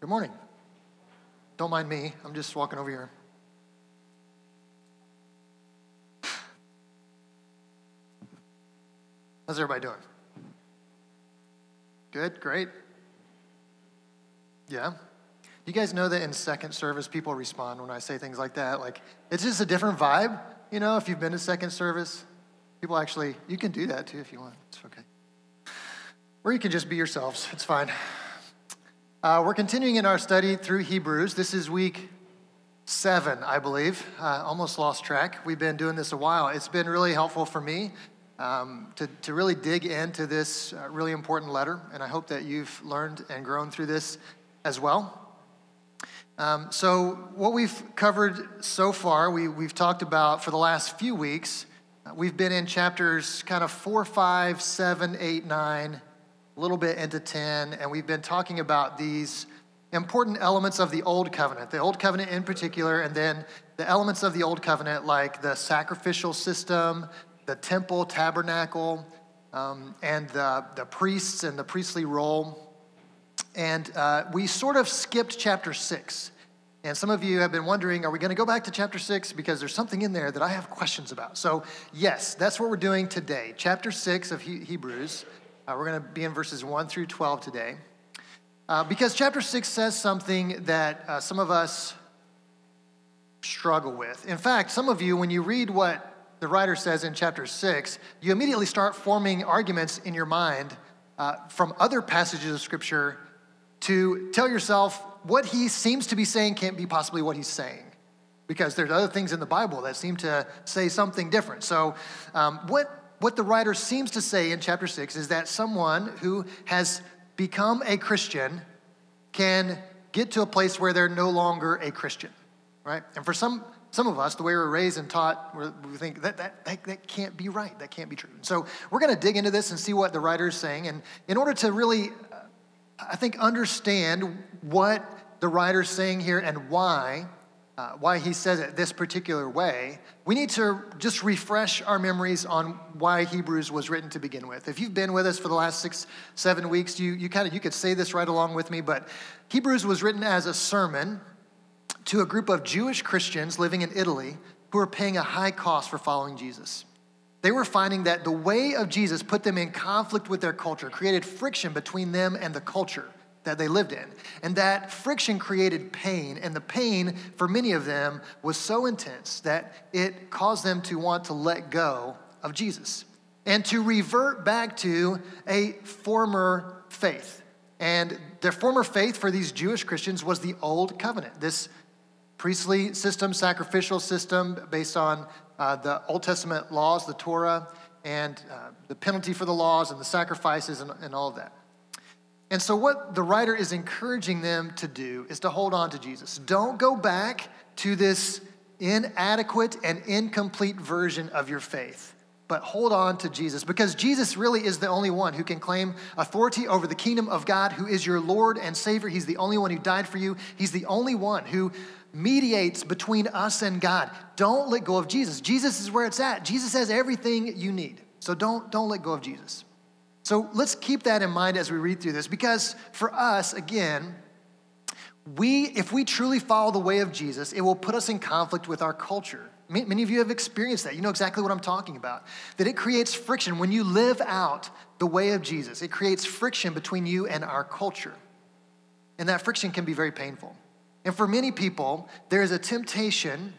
Good morning. Don't mind me, I'm just walking over here. How's everybody doing? Good, great. Yeah. You guys know that in second service, people respond when I say things like that. Like, it's just a different vibe, you know, if you've been to second service. People actually, you can do that too if you want. It's okay. Or you can just be yourselves. It's fine. Uh, we're continuing in our study through Hebrews. This is week seven, I believe. Uh, almost lost track. We've been doing this a while. It's been really helpful for me um, to, to really dig into this uh, really important letter, and I hope that you've learned and grown through this as well. Um, so, what we've covered so far, we, we've talked about for the last few weeks. Uh, we've been in chapters kind of four, five, seven, eight, nine, a little bit into 10, and we've been talking about these important elements of the Old Covenant, the Old Covenant in particular, and then the elements of the Old Covenant like the sacrificial system, the temple, tabernacle, um, and the, the priests and the priestly role. And uh, we sort of skipped chapter six. And some of you have been wondering, are we going to go back to chapter six? Because there's something in there that I have questions about. So, yes, that's what we're doing today. Chapter six of he- Hebrews. Uh, we're going to be in verses one through 12 today. Uh, because chapter six says something that uh, some of us struggle with. In fact, some of you, when you read what the writer says in chapter six, you immediately start forming arguments in your mind uh, from other passages of scripture to tell yourself what he seems to be saying can't be possibly what he's saying because there's other things in the Bible that seem to say something different. So, um, what what the writer seems to say in chapter six is that someone who has become a Christian can get to a place where they're no longer a Christian, right? And for some some of us, the way we're raised and taught, we think that, that, that, that can't be right. That can't be true. so we're going to dig into this and see what the writer is saying. And in order to really uh, I think, understand what the writer's saying here and why, uh, why he says it this particular way, we need to just refresh our memories on why Hebrews was written to begin with. If you've been with us for the last six, seven weeks, you, you kind of you could say this right along with me, but Hebrews was written as a sermon to a group of Jewish Christians living in Italy who were paying a high cost for following Jesus. They were finding that the way of Jesus put them in conflict with their culture, created friction between them and the culture that they lived in. And that friction created pain, and the pain for many of them was so intense that it caused them to want to let go of Jesus and to revert back to a former faith. And their former faith for these Jewish Christians was the old covenant, this priestly system, sacrificial system based on uh, the Old Testament laws, the Torah, and uh, the penalty for the laws and the sacrifices and, and all of that. And so, what the writer is encouraging them to do is to hold on to Jesus. Don't go back to this inadequate and incomplete version of your faith, but hold on to Jesus because Jesus really is the only one who can claim authority over the kingdom of God, who is your Lord and Savior. He's the only one who died for you. He's the only one who mediates between us and God. Don't let go of Jesus. Jesus is where it's at. Jesus has everything you need. So don't, don't let go of Jesus. So let's keep that in mind as we read through this because for us, again, we, if we truly follow the way of Jesus, it will put us in conflict with our culture. Many of you have experienced that. You know exactly what I'm talking about. That it creates friction when you live out the way of Jesus. It creates friction between you and our culture. And that friction can be very painful. And for many people, there is a temptation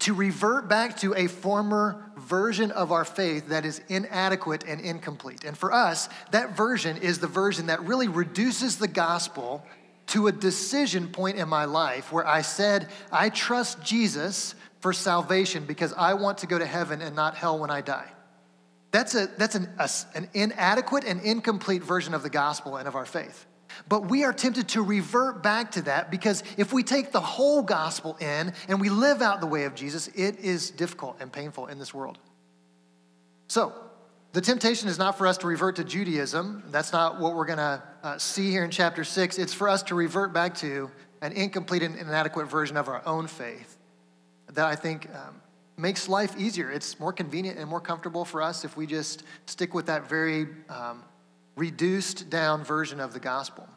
to revert back to a former version of our faith that is inadequate and incomplete. And for us, that version is the version that really reduces the gospel to a decision point in my life where I said, I trust Jesus for salvation because I want to go to heaven and not hell when I die. That's, a, that's an, a, an inadequate and incomplete version of the gospel and of our faith. But we are tempted to revert back to that because if we take the whole gospel in and we live out the way of Jesus, it is difficult and painful in this world. So, the temptation is not for us to revert to Judaism. That's not what we're going to uh, see here in chapter 6. It's for us to revert back to an incomplete and inadequate version of our own faith that I think um, makes life easier. It's more convenient and more comfortable for us if we just stick with that very um, reduced down version of the gospel.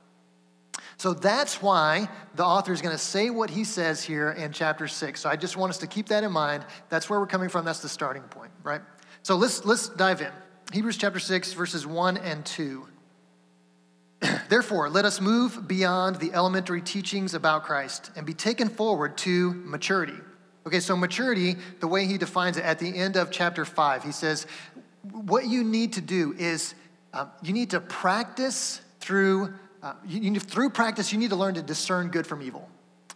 So that's why the author is going to say what he says here in chapter 6. So I just want us to keep that in mind. That's where we're coming from. That's the starting point, right? So let's, let's dive in. Hebrews chapter 6, verses 1 and 2. Therefore, let us move beyond the elementary teachings about Christ and be taken forward to maturity. Okay, so maturity, the way he defines it at the end of chapter 5, he says, What you need to do is um, you need to practice through, uh, you, you, through practice, you need to learn to discern good from evil.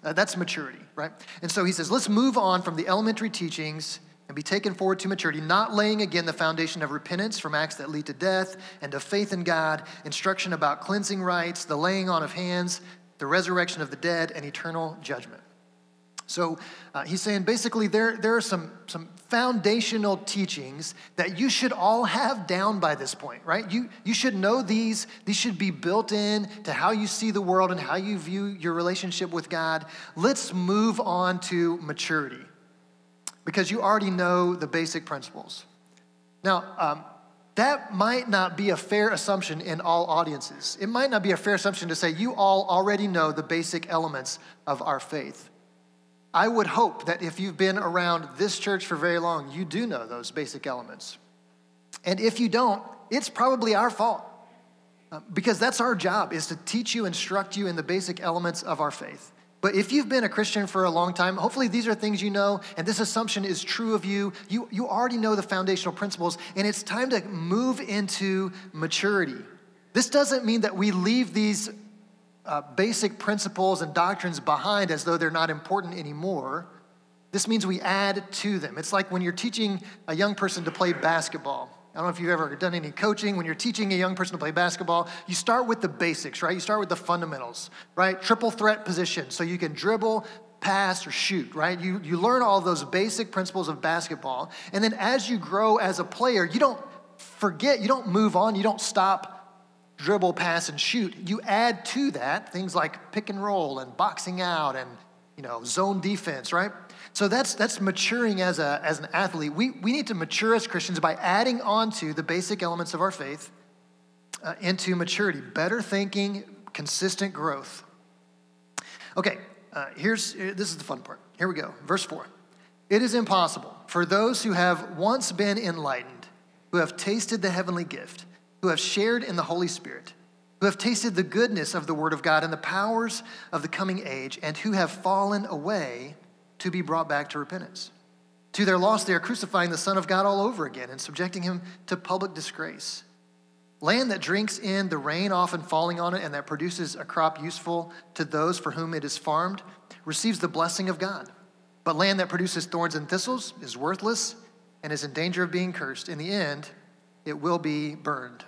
Uh, that's maturity, right? And so he says, let's move on from the elementary teachings and be taken forward to maturity, not laying again the foundation of repentance from acts that lead to death and of faith in God, instruction about cleansing rites, the laying on of hands, the resurrection of the dead, and eternal judgment. So uh, he's saying basically there, there are some, some foundational teachings that you should all have down by this point, right? You, you should know these. These should be built in to how you see the world and how you view your relationship with God. Let's move on to maturity because you already know the basic principles. Now, um, that might not be a fair assumption in all audiences. It might not be a fair assumption to say you all already know the basic elements of our faith. I would hope that if you've been around this church for very long, you do know those basic elements. And if you don't, it's probably our fault. Uh, because that's our job is to teach you, instruct you in the basic elements of our faith. But if you've been a Christian for a long time, hopefully these are things you know, and this assumption is true of you. You, you already know the foundational principles, and it's time to move into maturity. This doesn't mean that we leave these uh, basic principles and doctrines behind as though they're not important anymore. This means we add to them. It's like when you're teaching a young person to play basketball. I don't know if you've ever done any coaching. When you're teaching a young person to play basketball, you start with the basics, right? You start with the fundamentals, right? Triple threat position, so you can dribble, pass, or shoot, right? You, you learn all those basic principles of basketball. And then as you grow as a player, you don't forget, you don't move on, you don't stop dribble, pass, and shoot. You add to that things like pick and roll and boxing out and you know zone defense, right? So that's, that's maturing as, a, as an athlete. We, we need to mature as Christians by adding on to the basic elements of our faith uh, into maturity, better thinking, consistent growth. Okay, uh, here's this is the fun part. Here we go. Verse 4. It is impossible for those who have once been enlightened, who have tasted the heavenly gift, who have shared in the Holy Spirit, who have tasted the goodness of the Word of God and the powers of the coming age, and who have fallen away to be brought back to repentance. To their loss, they are crucifying the Son of God all over again and subjecting him to public disgrace. Land that drinks in the rain often falling on it and that produces a crop useful to those for whom it is farmed receives the blessing of God. But land that produces thorns and thistles is worthless and is in danger of being cursed. In the end, it will be burned.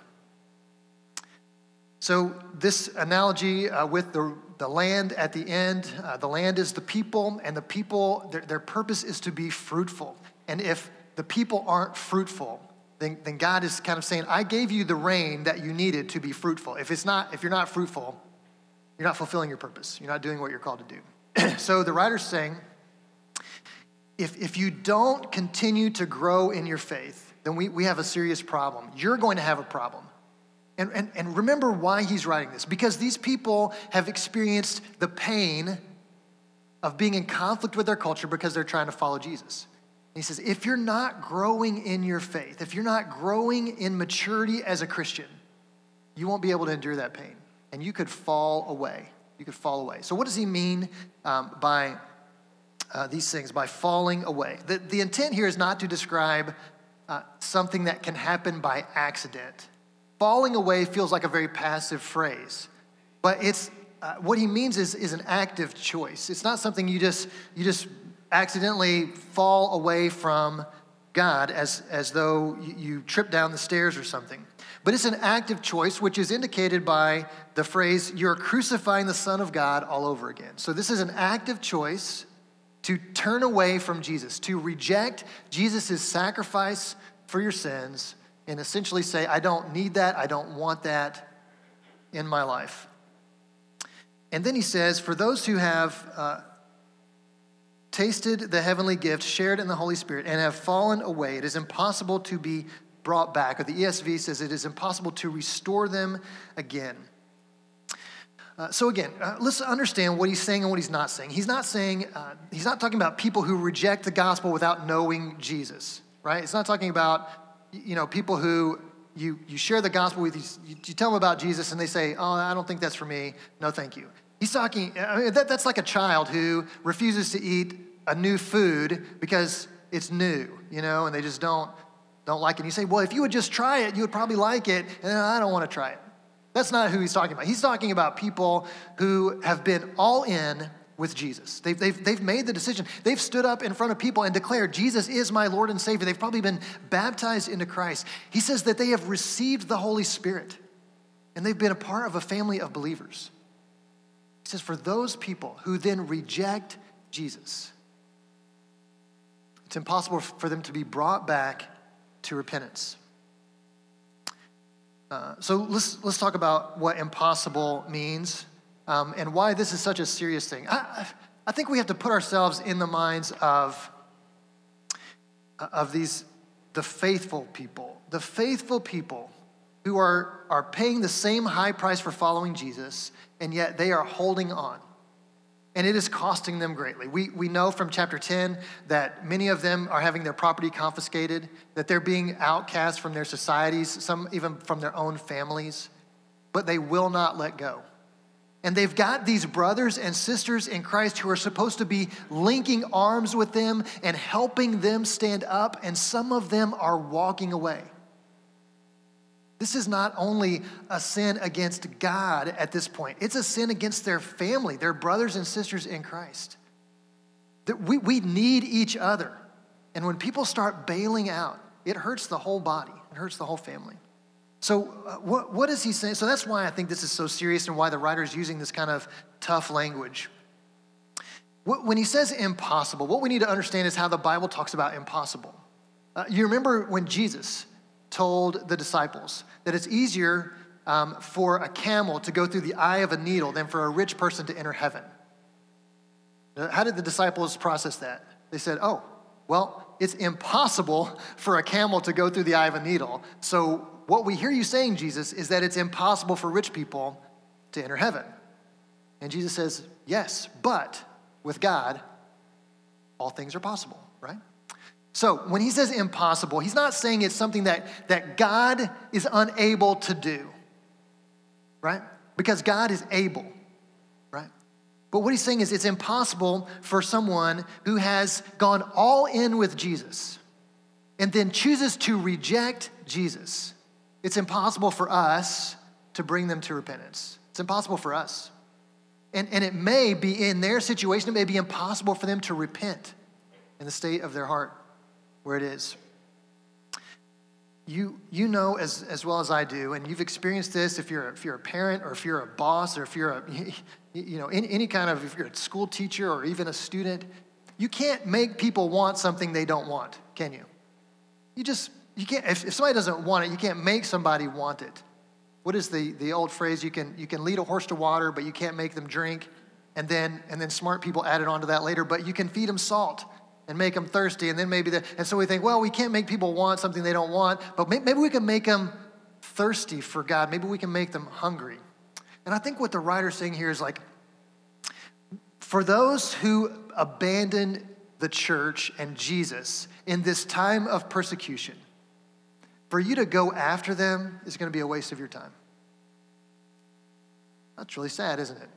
So, this analogy uh, with the the land at the end, uh, the land is the people, and the people, their, their purpose is to be fruitful. And if the people aren't fruitful, then, then God is kind of saying, I gave you the rain that you needed to be fruitful. If it's not, if you're not fruitful, you're not fulfilling your purpose. You're not doing what you're called to do. so the writer's saying, if, if you don't continue to grow in your faith, then we, we have a serious problem. You're going to have a problem. And, and, and remember why he's writing this because these people have experienced the pain of being in conflict with their culture because they're trying to follow Jesus. he says, if you're not growing in your faith, if you're not growing in maturity as a Christian, you won't be able to endure that pain. And you could fall away. You could fall away. So, what does he mean um, by uh, these things, by falling away? The, the intent here is not to describe uh, something that can happen by accident falling away feels like a very passive phrase, but it's uh, what he means is, is an active choice. It's not something you just you just accidentally fall away from God as, as though you, you trip down the stairs or something. But it's an active choice, which is indicated by the phrase, you're crucifying the Son of God all over again. So this is an active choice to turn away from Jesus, to reject Jesus' sacrifice for your sins, and essentially say, I don't need that, I don't want that in my life. And then he says, For those who have uh, tasted the heavenly gift, shared in the Holy Spirit, and have fallen away, it is impossible to be brought back. Or the ESV says, It is impossible to restore them again. Uh, so again, uh, let's understand what he's saying and what he's not saying. He's not saying, uh, he's not talking about people who reject the gospel without knowing Jesus, right? It's not talking about, you know, people who you, you share the gospel with, you, you tell them about Jesus and they say, oh, I don't think that's for me. No, thank you. He's talking, I mean, that, that's like a child who refuses to eat a new food because it's new, you know, and they just don't, don't like it. And you say, well, if you would just try it, you would probably like it. And I don't want to try it. That's not who he's talking about. He's talking about people who have been all in with Jesus. They've, they've, they've made the decision. They've stood up in front of people and declared, Jesus is my Lord and Savior. They've probably been baptized into Christ. He says that they have received the Holy Spirit and they've been a part of a family of believers. He says, for those people who then reject Jesus, it's impossible for them to be brought back to repentance. Uh, so let's, let's talk about what impossible means um, and why this is such a serious thing. I, I think we have to put ourselves in the minds of, of these, the faithful people, the faithful people who are, are paying the same high price for following Jesus, and yet they are holding on and it is costing them greatly. We, we know from chapter 10 that many of them are having their property confiscated, that they're being outcast from their societies, some even from their own families, but they will not let go. And they've got these brothers and sisters in Christ who are supposed to be linking arms with them and helping them stand up, and some of them are walking away. This is not only a sin against God at this point, it's a sin against their family, their brothers and sisters in Christ. That we, we need each other. And when people start bailing out, it hurts the whole body, it hurts the whole family. So, uh, what, what is he saying? So, that's why I think this is so serious and why the writer is using this kind of tough language. When he says impossible, what we need to understand is how the Bible talks about impossible. Uh, you remember when Jesus told the disciples that it's easier um, for a camel to go through the eye of a needle than for a rich person to enter heaven. How did the disciples process that? They said, oh, well, it's impossible for a camel to go through the eye of a needle. So, what we hear you saying, Jesus, is that it's impossible for rich people to enter heaven. And Jesus says, yes, but with God, all things are possible, right? So when he says impossible, he's not saying it's something that, that God is unable to do, right? Because God is able, right? But what he's saying is it's impossible for someone who has gone all in with Jesus and then chooses to reject Jesus. It's impossible for us to bring them to repentance. It's impossible for us. And, and it may be in their situation, it may be impossible for them to repent in the state of their heart where it is. You, you know as, as well as I do, and you've experienced this if you're, if you're a parent or if you're a boss or if you're a, you know, any, any kind of, if you're a school teacher or even a student, you can't make people want something they don't want, can you? You just, you can't, if, if somebody doesn't want it, you can't make somebody want it. What is the, the old phrase? You can, you can lead a horse to water, but you can't make them drink. And then, and then smart people added on to that later, but you can feed them salt and make them thirsty. And then maybe, the, and so we think, well, we can't make people want something they don't want, but maybe we can make them thirsty for God. Maybe we can make them hungry. And I think what the writer's saying here is like, for those who abandon the church and Jesus in this time of persecution, for you to go after them is going to be a waste of your time. That's really sad, isn't it?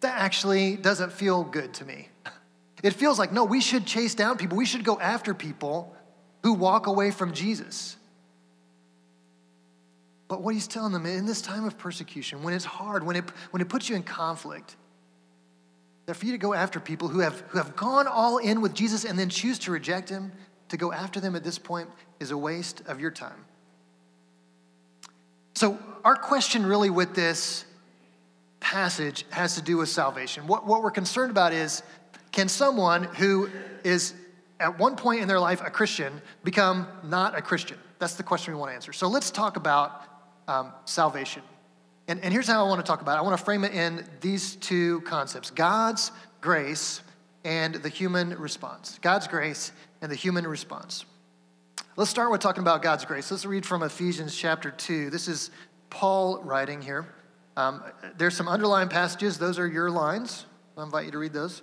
That actually doesn't feel good to me. It feels like, no, we should chase down people. We should go after people who walk away from Jesus. But what he's telling them in this time of persecution, when it's hard, when it, when it puts you in conflict, that for you to go after people who have, who have gone all in with Jesus and then choose to reject him, to go after them at this point is a waste of your time. So, our question really with this passage has to do with salvation. What, what we're concerned about is can someone who is at one point in their life a Christian become not a Christian? That's the question we want to answer. So let's talk about um, salvation. And, and here's how I want to talk about it I want to frame it in these two concepts God's grace and the human response. God's grace and the human response. Let's start with talking about God's grace. Let's read from Ephesians chapter 2. This is Paul writing here. Um, there's some underlying passages, those are your lines. I invite you to read those.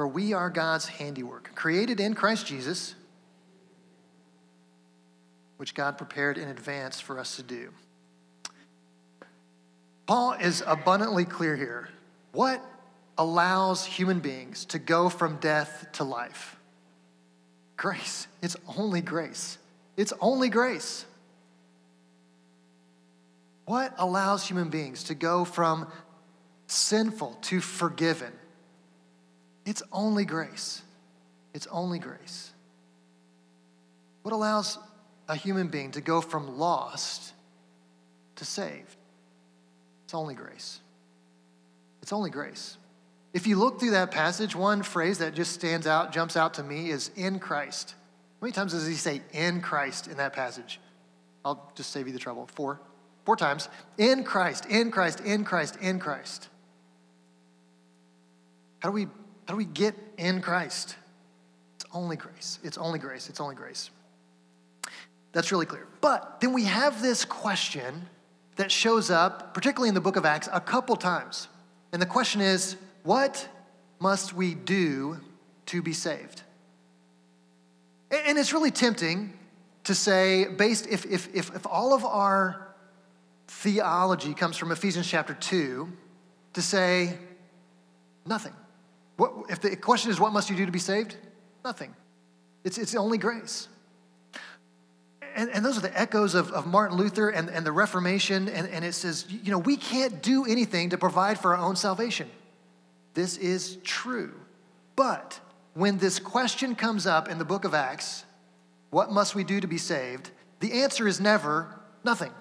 For we are God's handiwork, created in Christ Jesus, which God prepared in advance for us to do. Paul is abundantly clear here. What allows human beings to go from death to life? Grace. It's only grace. It's only grace. What allows human beings to go from sinful to forgiven? It's only grace. It's only grace. What allows a human being to go from lost to saved? It's only grace. It's only grace. If you look through that passage, one phrase that just stands out, jumps out to me is in Christ. How many times does he say in Christ in that passage? I'll just save you the trouble. Four. Four times. In Christ, in Christ, in Christ, in Christ. How do we how do we get in Christ? It's only grace. It's only grace. It's only grace. That's really clear. But then we have this question that shows up, particularly in the book of Acts, a couple times. And the question is what must we do to be saved? And it's really tempting to say, based, if, if, if, if all of our theology comes from Ephesians chapter 2, to say nothing. What, if the question is, what must you do to be saved? Nothing. It's, it's only grace. And, and those are the echoes of, of Martin Luther and, and the Reformation. And, and it says, you know, we can't do anything to provide for our own salvation. This is true. But when this question comes up in the book of Acts, what must we do to be saved? The answer is never nothing.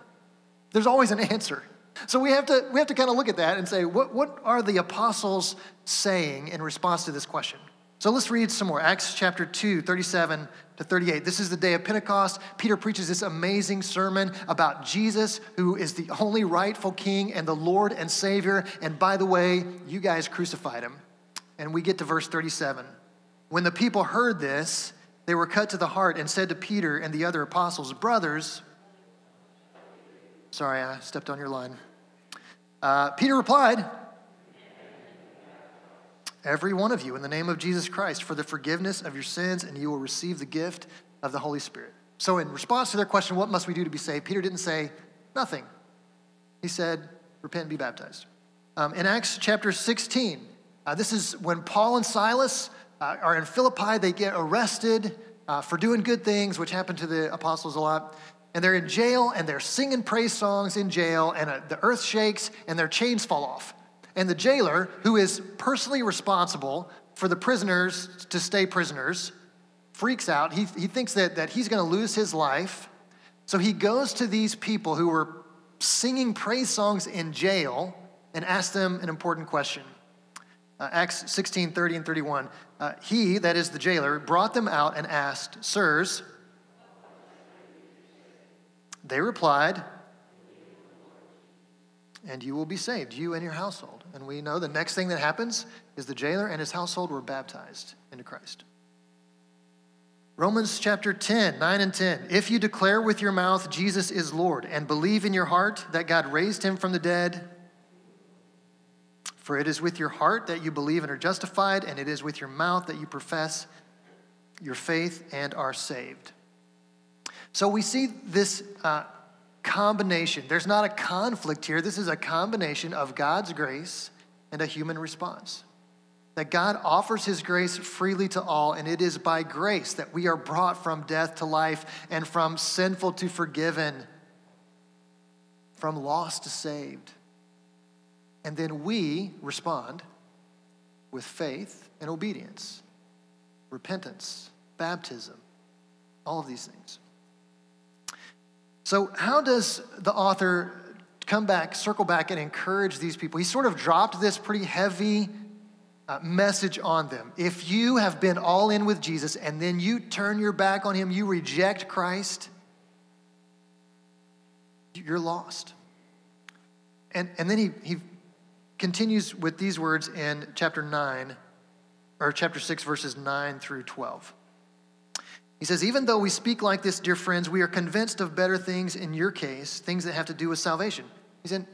There's always an answer. So we have to, we have to kind of look at that and say, what, what are the apostles saying in response to this question? So let's read some more. Acts chapter 2, 37 to 38. This is the day of Pentecost. Peter preaches this amazing sermon about Jesus, who is the only rightful king and the Lord and Savior. And by the way, you guys crucified him. And we get to verse 37. When the people heard this, they were cut to the heart and said to Peter and the other apostles, Brothers, sorry, I stepped on your line. Uh, Peter replied, Every one of you, in the name of Jesus Christ, for the forgiveness of your sins, and you will receive the gift of the Holy Spirit. So, in response to their question, what must we do to be saved? Peter didn't say nothing. He said, repent and be baptized. Um, in Acts chapter 16, uh, this is when Paul and Silas uh, are in Philippi. They get arrested uh, for doing good things, which happened to the apostles a lot and they're in jail and they're singing praise songs in jail and uh, the earth shakes and their chains fall off. And the jailer, who is personally responsible for the prisoners to stay prisoners, freaks out. He, he thinks that, that he's going to lose his life. So he goes to these people who were singing praise songs in jail and asks them an important question. Uh, Acts 16 30 and 31. Uh, he, that is the jailer, brought them out and asked, Sirs, they replied, and you will be saved, you and your household. And we know the next thing that happens is the jailer and his household were baptized into Christ. Romans chapter 10, 9 and 10. If you declare with your mouth Jesus is Lord and believe in your heart that God raised him from the dead, for it is with your heart that you believe and are justified, and it is with your mouth that you profess your faith and are saved. So we see this uh, combination. There's not a conflict here. This is a combination of God's grace and a human response. That God offers his grace freely to all, and it is by grace that we are brought from death to life and from sinful to forgiven, from lost to saved. And then we respond with faith and obedience, repentance, baptism, all of these things. So, how does the author come back, circle back, and encourage these people? He sort of dropped this pretty heavy uh, message on them. If you have been all in with Jesus and then you turn your back on him, you reject Christ, you're lost. And, and then he, he continues with these words in chapter 9, or chapter 6, verses 9 through 12. He says, Even though we speak like this, dear friends, we are convinced of better things in your case, things that have to do with salvation. He said,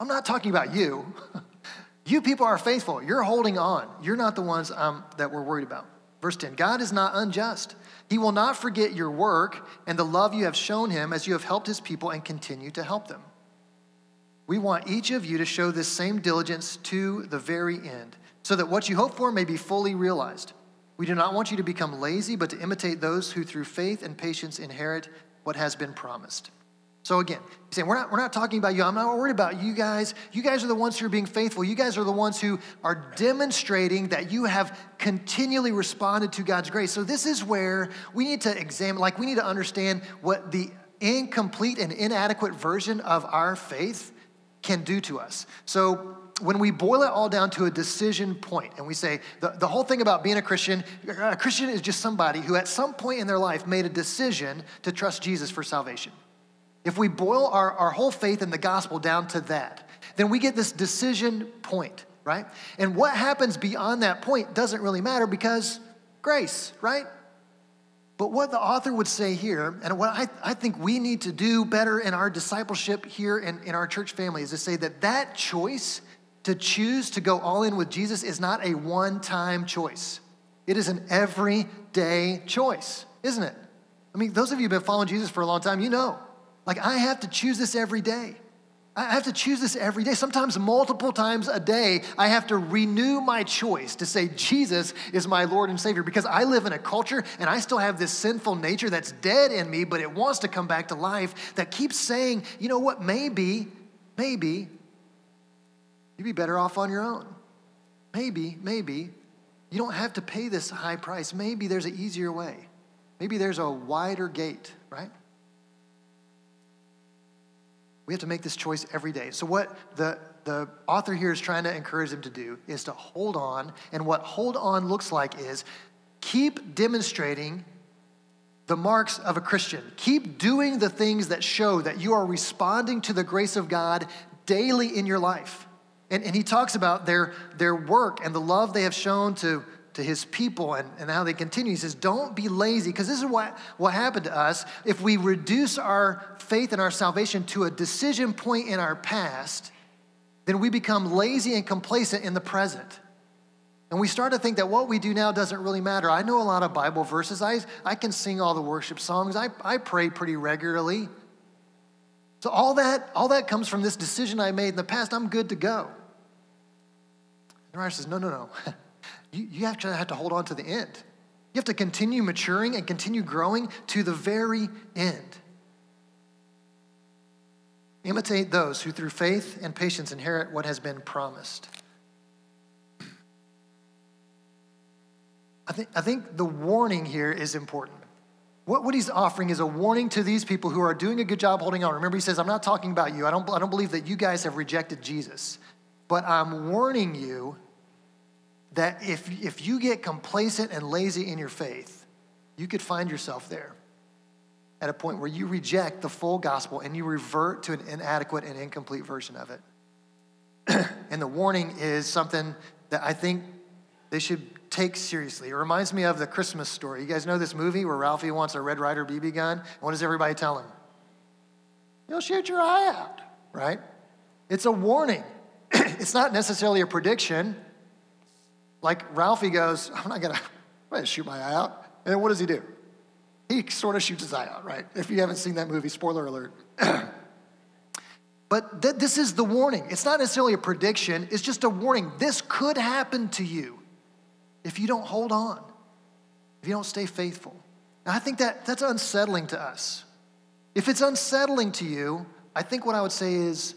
I'm not talking about you. you people are faithful. You're holding on. You're not the ones um, that we're worried about. Verse 10 God is not unjust. He will not forget your work and the love you have shown him as you have helped his people and continue to help them. We want each of you to show this same diligence to the very end, so that what you hope for may be fully realized. We do not want you to become lazy, but to imitate those who through faith and patience inherit what has been promised. So again, he's saying, we're not, we're not talking about you. I'm not worried about you guys. You guys are the ones who are being faithful. You guys are the ones who are demonstrating that you have continually responded to God's grace. So this is where we need to examine, like we need to understand what the incomplete and inadequate version of our faith can do to us. So when we boil it all down to a decision point and we say the, the whole thing about being a Christian, a Christian is just somebody who at some point in their life made a decision to trust Jesus for salvation. If we boil our, our whole faith in the gospel down to that, then we get this decision point, right? And what happens beyond that point doesn't really matter because grace, right? But what the author would say here, and what I, I think we need to do better in our discipleship here in, in our church family, is to say that that choice to choose to go all in with Jesus is not a one time choice. It is an everyday choice, isn't it? I mean, those of you who've been following Jesus for a long time, you know. Like, I have to choose this every day. I have to choose this every day. Sometimes multiple times a day, I have to renew my choice to say, Jesus is my Lord and Savior because I live in a culture and I still have this sinful nature that's dead in me, but it wants to come back to life that keeps saying, you know what, maybe, maybe you'd be better off on your own. Maybe, maybe you don't have to pay this high price. Maybe there's an easier way. Maybe there's a wider gate, right? We have to make this choice every day. So, what the, the author here is trying to encourage them to do is to hold on. And what hold on looks like is keep demonstrating the marks of a Christian. Keep doing the things that show that you are responding to the grace of God daily in your life. And, and he talks about their, their work and the love they have shown to to his people and, and how they continue. He says, Don't be lazy, because this is what, what happened to us. If we reduce our faith and our salvation to a decision point in our past, then we become lazy and complacent in the present. And we start to think that what we do now doesn't really matter. I know a lot of Bible verses. I, I can sing all the worship songs. I, I pray pretty regularly. So all that, all that comes from this decision I made in the past. I'm good to go. Says, no, no, no. you, you actually have to hold on to the end. You have to continue maturing and continue growing to the very end. Imitate those who through faith and patience inherit what has been promised. I think, I think the warning here is important. What, what he's offering is a warning to these people who are doing a good job holding on. Remember, he says, I'm not talking about you. I don't, I don't believe that you guys have rejected Jesus, but I'm warning you that if, if you get complacent and lazy in your faith, you could find yourself there at a point where you reject the full gospel and you revert to an inadequate and incomplete version of it. and the warning is something that I think they should take seriously. It reminds me of the Christmas story. You guys know this movie where Ralphie wants a Red Ryder BB gun? What does everybody tell him? You'll shoot your eye out, right? It's a warning. it's not necessarily a prediction. Like Ralphie goes, I'm not gonna, I'm gonna shoot my eye out. And then what does he do? He sort of shoots his eye out, right? If you haven't seen that movie, spoiler alert. but th- this is the warning. It's not necessarily a prediction, it's just a warning. This could happen to you if you don't hold on, if you don't stay faithful. Now, I think that that's unsettling to us. If it's unsettling to you, I think what I would say is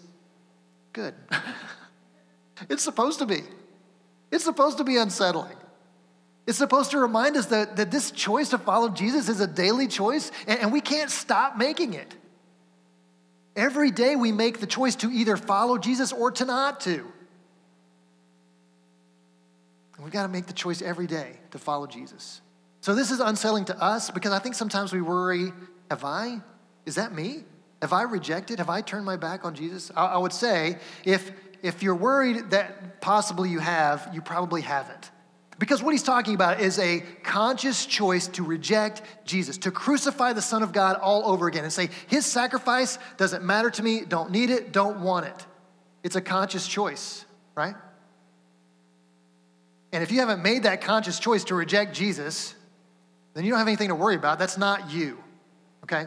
good. it's supposed to be. It's supposed to be unsettling. It's supposed to remind us that, that this choice to follow Jesus is a daily choice, and, and we can't stop making it. Every day we make the choice to either follow Jesus or to not to. And we've got to make the choice every day to follow Jesus. So this is unsettling to us because I think sometimes we worry have I? Is that me? Have I rejected? Have I turned my back on Jesus? I, I would say if, if you're worried that possibly you have, you probably haven't. Because what he's talking about is a conscious choice to reject Jesus, to crucify the Son of God all over again and say, His sacrifice doesn't matter to me, don't need it, don't want it. It's a conscious choice, right? And if you haven't made that conscious choice to reject Jesus, then you don't have anything to worry about. That's not you, okay?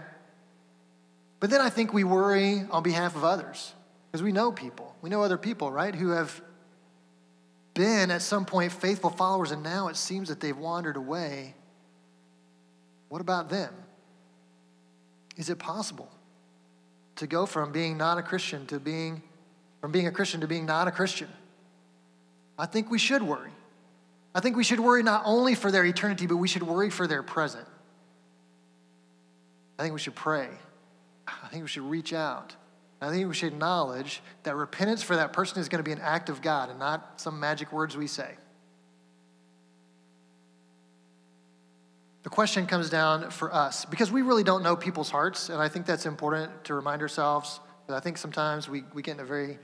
But then I think we worry on behalf of others because we know people. We know other people, right, who have been at some point faithful followers and now it seems that they've wandered away, what about them? Is it possible to go from being not a Christian to being, from being a Christian to being not a Christian? I think we should worry. I think we should worry not only for their eternity, but we should worry for their present. I think we should pray. I think we should reach out. I think we should acknowledge that repentance for that person is going to be an act of God and not some magic words we say. The question comes down for us because we really don't know people's hearts, and I think that's important to remind ourselves. I think sometimes we, we get in a very,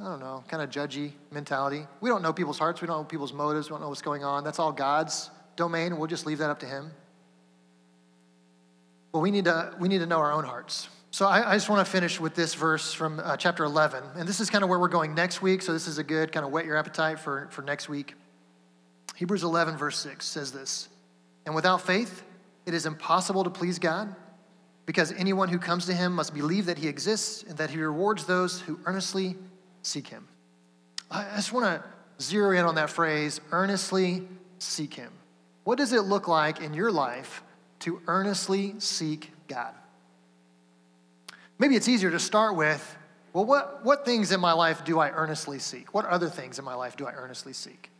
I don't know, kind of judgy mentality. We don't know people's hearts, we don't know people's motives, we don't know what's going on. That's all God's domain, we'll just leave that up to Him. But we need to, we need to know our own hearts. So I, I just want to finish with this verse from uh, chapter 11. And this is kind of where we're going next week. So this is a good kind of whet your appetite for, for next week. Hebrews 11, verse 6 says this And without faith, it is impossible to please God, because anyone who comes to him must believe that he exists and that he rewards those who earnestly seek him. I just want to zero in on that phrase earnestly seek him. What does it look like in your life to earnestly seek God? Maybe it's easier to start with, well, what, what things in my life do I earnestly seek? What other things in my life do I earnestly seek?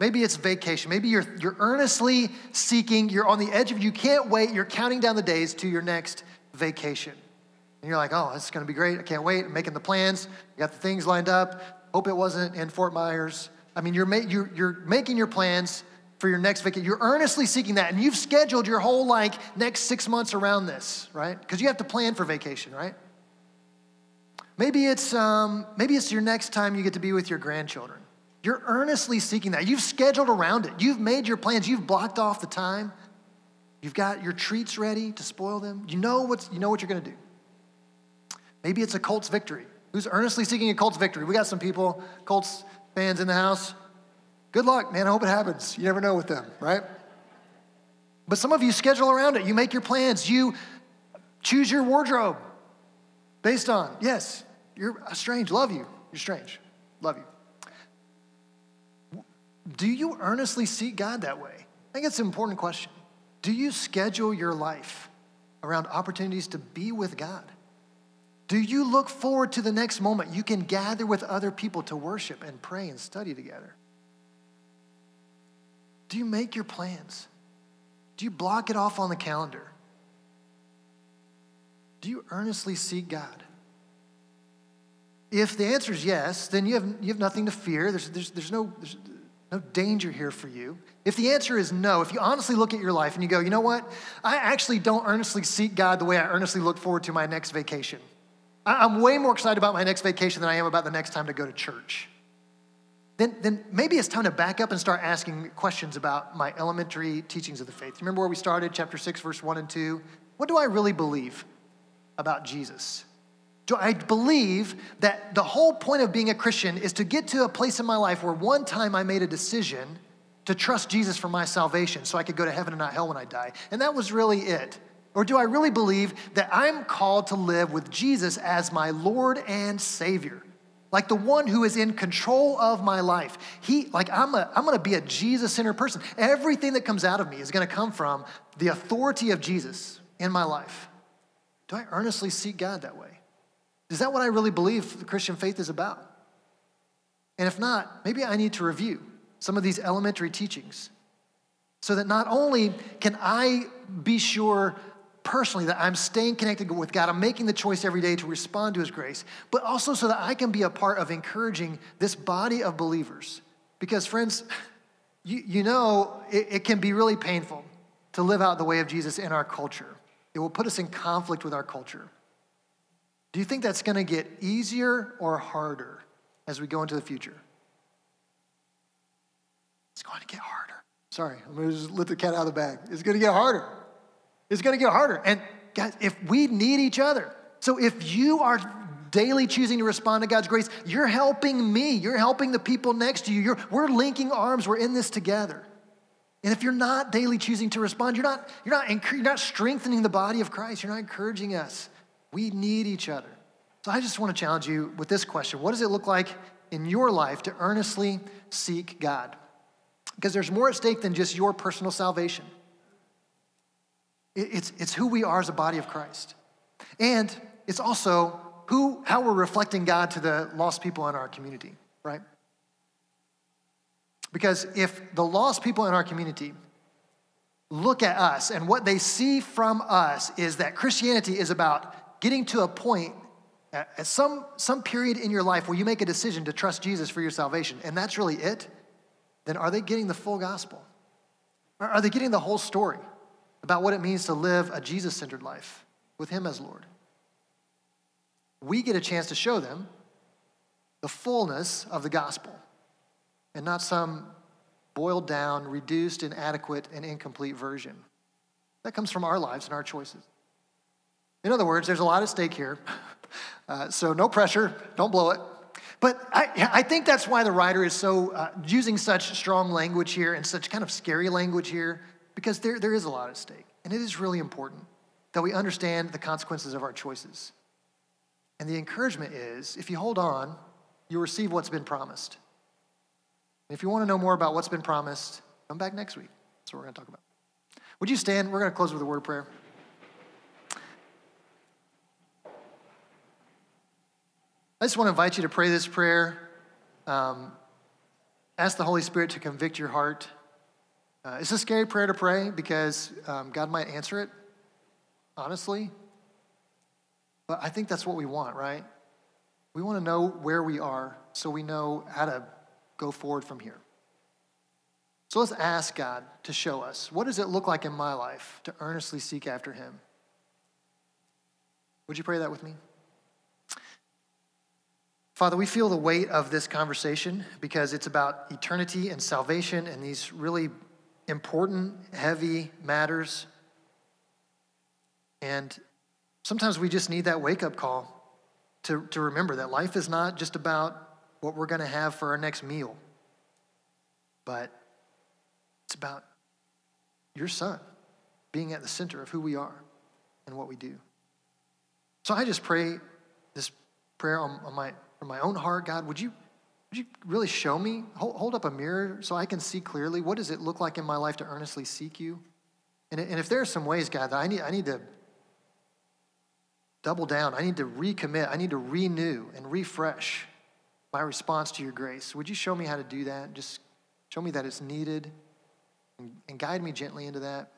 Maybe it's vacation. Maybe you're, you're earnestly seeking, you're on the edge of, you can't wait, you're counting down the days to your next vacation. And you're like, oh, this is going to be great. I can't wait. I'm making the plans. You got the things lined up. Hope it wasn't in Fort Myers. I mean, you're, ma- you're, you're making your plans for your next vacation. You're earnestly seeking that, and you've scheduled your whole like next six months around this, right? Because you have to plan for vacation, right? Maybe it's um, maybe it's your next time you get to be with your grandchildren. You're earnestly seeking that. You've scheduled around it. You've made your plans. You've blocked off the time. You've got your treats ready to spoil them. You know what's you know what you're going to do. Maybe it's a Colts victory. Who's earnestly seeking a Colts victory? We got some people, Colts fans in the house. Good luck, man. I hope it happens. You never know with them, right? But some of you schedule around it. You make your plans. You choose your wardrobe based on, yes, you're strange. Love you. You're strange. Love you. Do you earnestly seek God that way? I think it's an important question. Do you schedule your life around opportunities to be with God? Do you look forward to the next moment you can gather with other people to worship and pray and study together? Do you make your plans? Do you block it off on the calendar? Do you earnestly seek God? If the answer is yes, then you have, you have nothing to fear. There's, there's, there's, no, there's no danger here for you. If the answer is no, if you honestly look at your life and you go, you know what? I actually don't earnestly seek God the way I earnestly look forward to my next vacation. I'm way more excited about my next vacation than I am about the next time to go to church then, then maybe it's time to back up and start asking questions about my elementary teachings of the faith. Remember where we started, chapter 6, verse 1 and 2? What do I really believe about Jesus? Do I believe that the whole point of being a Christian is to get to a place in my life where one time I made a decision to trust Jesus for my salvation so I could go to heaven and not hell when I die? And that was really it. Or do I really believe that I'm called to live with Jesus as my Lord and Savior? Like the one who is in control of my life. He, like, I'm, a, I'm gonna be a Jesus centered person. Everything that comes out of me is gonna come from the authority of Jesus in my life. Do I earnestly seek God that way? Is that what I really believe the Christian faith is about? And if not, maybe I need to review some of these elementary teachings so that not only can I be sure personally that I'm staying connected with God. I'm making the choice every day to respond to His grace, but also so that I can be a part of encouraging this body of believers. Because, friends, you, you know it, it can be really painful to live out the way of Jesus in our culture. It will put us in conflict with our culture. Do you think that's going to get easier or harder as we go into the future? It's going to get harder. Sorry, I'm going to just let the cat out of the bag. It's going to get harder. It's going to get harder. And guys, if we need each other, so if you are daily choosing to respond to God's grace, you're helping me. You're helping the people next to you. You're, we're linking arms. We're in this together. And if you're not daily choosing to respond, you're not, you're, not, you're not strengthening the body of Christ. You're not encouraging us. We need each other. So I just want to challenge you with this question What does it look like in your life to earnestly seek God? Because there's more at stake than just your personal salvation. It's, it's who we are as a body of Christ. And it's also who, how we're reflecting God to the lost people in our community, right? Because if the lost people in our community look at us and what they see from us is that Christianity is about getting to a point at some, some period in your life where you make a decision to trust Jesus for your salvation, and that's really it, then are they getting the full gospel? Are they getting the whole story about what it means to live a Jesus centered life with Him as Lord? We get a chance to show them the fullness of the gospel and not some boiled down, reduced, inadequate, and incomplete version. That comes from our lives and our choices. In other words, there's a lot at stake here. Uh, so no pressure, don't blow it. But I, I think that's why the writer is so uh, using such strong language here and such kind of scary language here, because there, there is a lot at stake. And it is really important that we understand the consequences of our choices. And the encouragement is if you hold on, you'll receive what's been promised. And if you want to know more about what's been promised, come back next week. That's what we're going to talk about. Would you stand? We're going to close with a word of prayer. I just want to invite you to pray this prayer. Um, ask the Holy Spirit to convict your heart. Uh, it's a scary prayer to pray because um, God might answer it, honestly. But I think that's what we want, right? We want to know where we are so we know how to go forward from here. So let's ask God to show us what does it look like in my life to earnestly seek after Him? Would you pray that with me? Father, we feel the weight of this conversation because it's about eternity and salvation and these really important, heavy matters. And sometimes we just need that wake up call to, to remember that life is not just about what we're going to have for our next meal, but it's about your son being at the center of who we are and what we do. So I just pray this prayer on, on my from my own heart, God, would you, would you really show me? Hold, hold up a mirror so I can see clearly. What does it look like in my life to earnestly seek you? And, and if there are some ways, God, that I need, I need to double down, I need to recommit, I need to renew and refresh my response to your grace. Would you show me how to do that? Just show me that it's needed and, and guide me gently into that.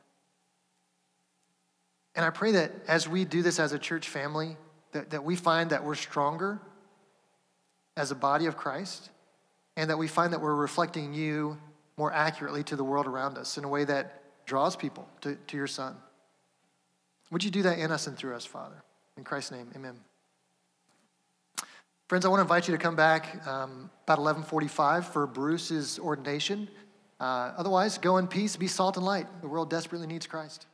And I pray that as we do this as a church family, that, that we find that we're stronger as a body of Christ, and that we find that we're reflecting you more accurately to the world around us in a way that draws people to, to your Son. Would you do that in us and through us, Father? In Christ's name, amen. Friends, I want to invite you to come back um, about 1145 for Bruce's ordination. Uh, otherwise, go in peace, be salt and light. The world desperately needs Christ.